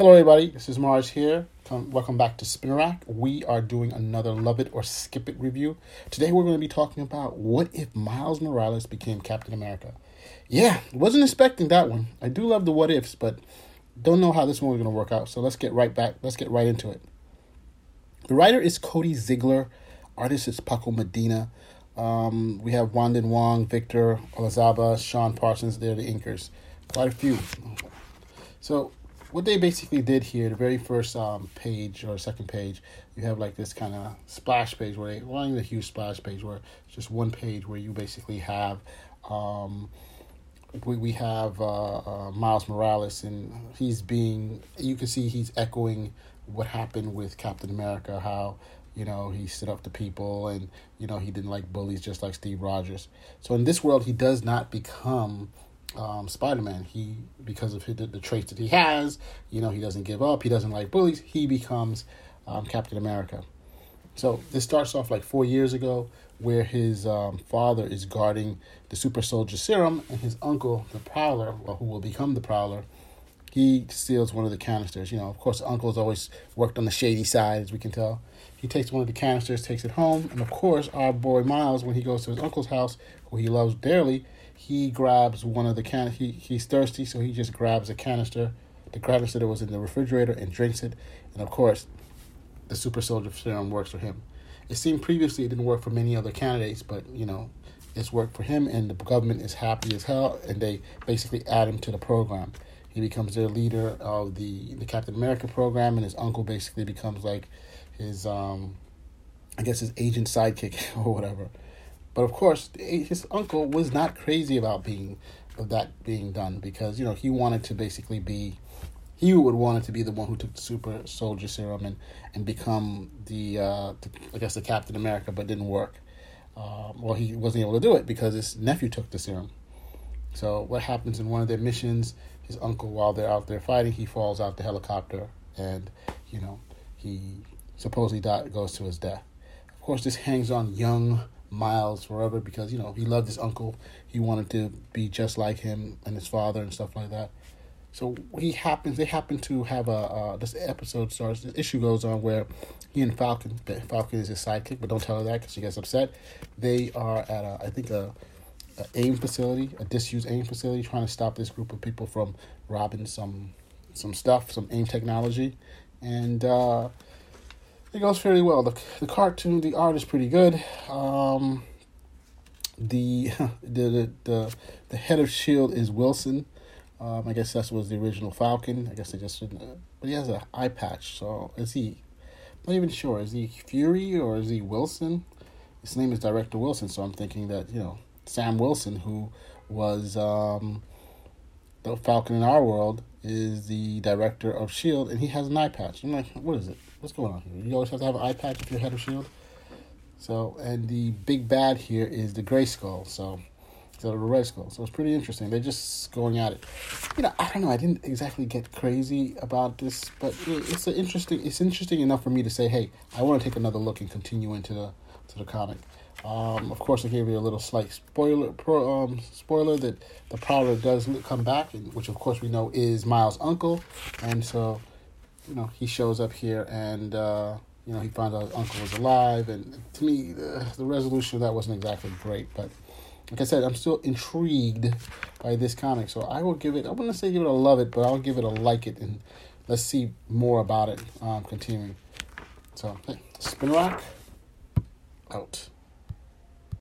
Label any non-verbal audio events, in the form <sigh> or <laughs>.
Hello, everybody. This is Mars here. Come, welcome back to Spinner Rack. We are doing another Love It or Skip It review. Today, we're going to be talking about what if Miles Morales became Captain America. Yeah, wasn't expecting that one. I do love the what ifs, but don't know how this one is going to work out. So let's get right back. Let's get right into it. The writer is Cody Ziglar. Artist is Paco Medina. Um, we have Walden Wong, Victor Olazaba, Sean Parsons. They're the inkers. Quite a few. So what they basically did here, the very first um, page or second page, you have like this kind of splash page where they, well, a huge splash page where it's just one page where you basically have, um, we, we have uh, uh, Miles Morales and he's being, you can see he's echoing what happened with Captain America, how, you know, he stood up to people and, you know, he didn't like bullies just like Steve Rogers. So in this world, he does not become um, Spider-Man. He because of the, the traits that he has, you know, he doesn't give up. He doesn't like bullies. He becomes um, Captain America. So this starts off like four years ago, where his um, father is guarding the super soldier serum, and his uncle, the Prowler, or who will become the Prowler, he steals one of the canisters. You know, of course, uncle's always worked on the shady side, as we can tell. He takes one of the canisters, takes it home, and of course, our boy Miles, when he goes to his uncle's house, who he loves dearly, he grabs one of the can. He he's thirsty, so he just grabs a canister, the canister that was in the refrigerator, and drinks it. And of course, the super soldier serum works for him. It seemed previously it didn't work for many other candidates, but you know, it's worked for him, and the government is happy as hell, and they basically add him to the program. He becomes their leader of the the Captain America program, and his uncle basically becomes like his um, I guess his agent sidekick <laughs> or whatever. But of course, his uncle was not crazy about being of that being done because you know he wanted to basically be he would want to be the one who took the super soldier serum and and become the, uh, the I guess the Captain America, but didn't work. Um, well, he wasn't able to do it because his nephew took the serum. So what happens in one of their missions? His uncle, while they're out there fighting, he falls out the helicopter, and you know he supposedly died, goes to his death. Of course, this hangs on young Miles forever because you know he loved his uncle. He wanted to be just like him and his father and stuff like that. So he happens. They happen to have a uh, this episode starts. This issue goes on where he and Falcon. Falcon is his sidekick, but don't tell her that because she gets upset. They are at a I think a, a AIM facility, a disused AIM facility, trying to stop this group of people from robbing some some stuff, some AIM technology, and. Uh, it goes fairly well. The the cartoon, the art is pretty good. Um, the, <laughs> the the the the head of Shield is Wilson. Um, I guess that was the original Falcon. I guess they just didn't. Uh, but he has an eye patch. So is he? I'm not even sure. Is he Fury or is he Wilson? His name is Director Wilson. So I'm thinking that you know Sam Wilson, who was um, the Falcon in our world, is the director of Shield, and he has an eye patch. I'm like, what is it? What's going on here? You always have to have an eye patch if you're head of shield. So, and the big bad here is the gray skull. So, instead of the red skull. So it's pretty interesting. They're just going at it. You know, I don't know. I didn't exactly get crazy about this, but it's interesting. It's interesting enough for me to say, hey, I want to take another look and continue into the to the comic. Um, of course, I gave you a little slight spoiler pro, um, spoiler that the Prowler does come back, which of course we know is Miles' uncle, and so you know, he shows up here and, uh, you know, he finds out his uncle was alive. And to me, the, the resolution of that wasn't exactly great. But like I said, I'm still intrigued by this comic. So I will give it, I wouldn't say give it a love it, but I'll give it a like it. And let's see more about it um, continuing. So, Spin Rock, out.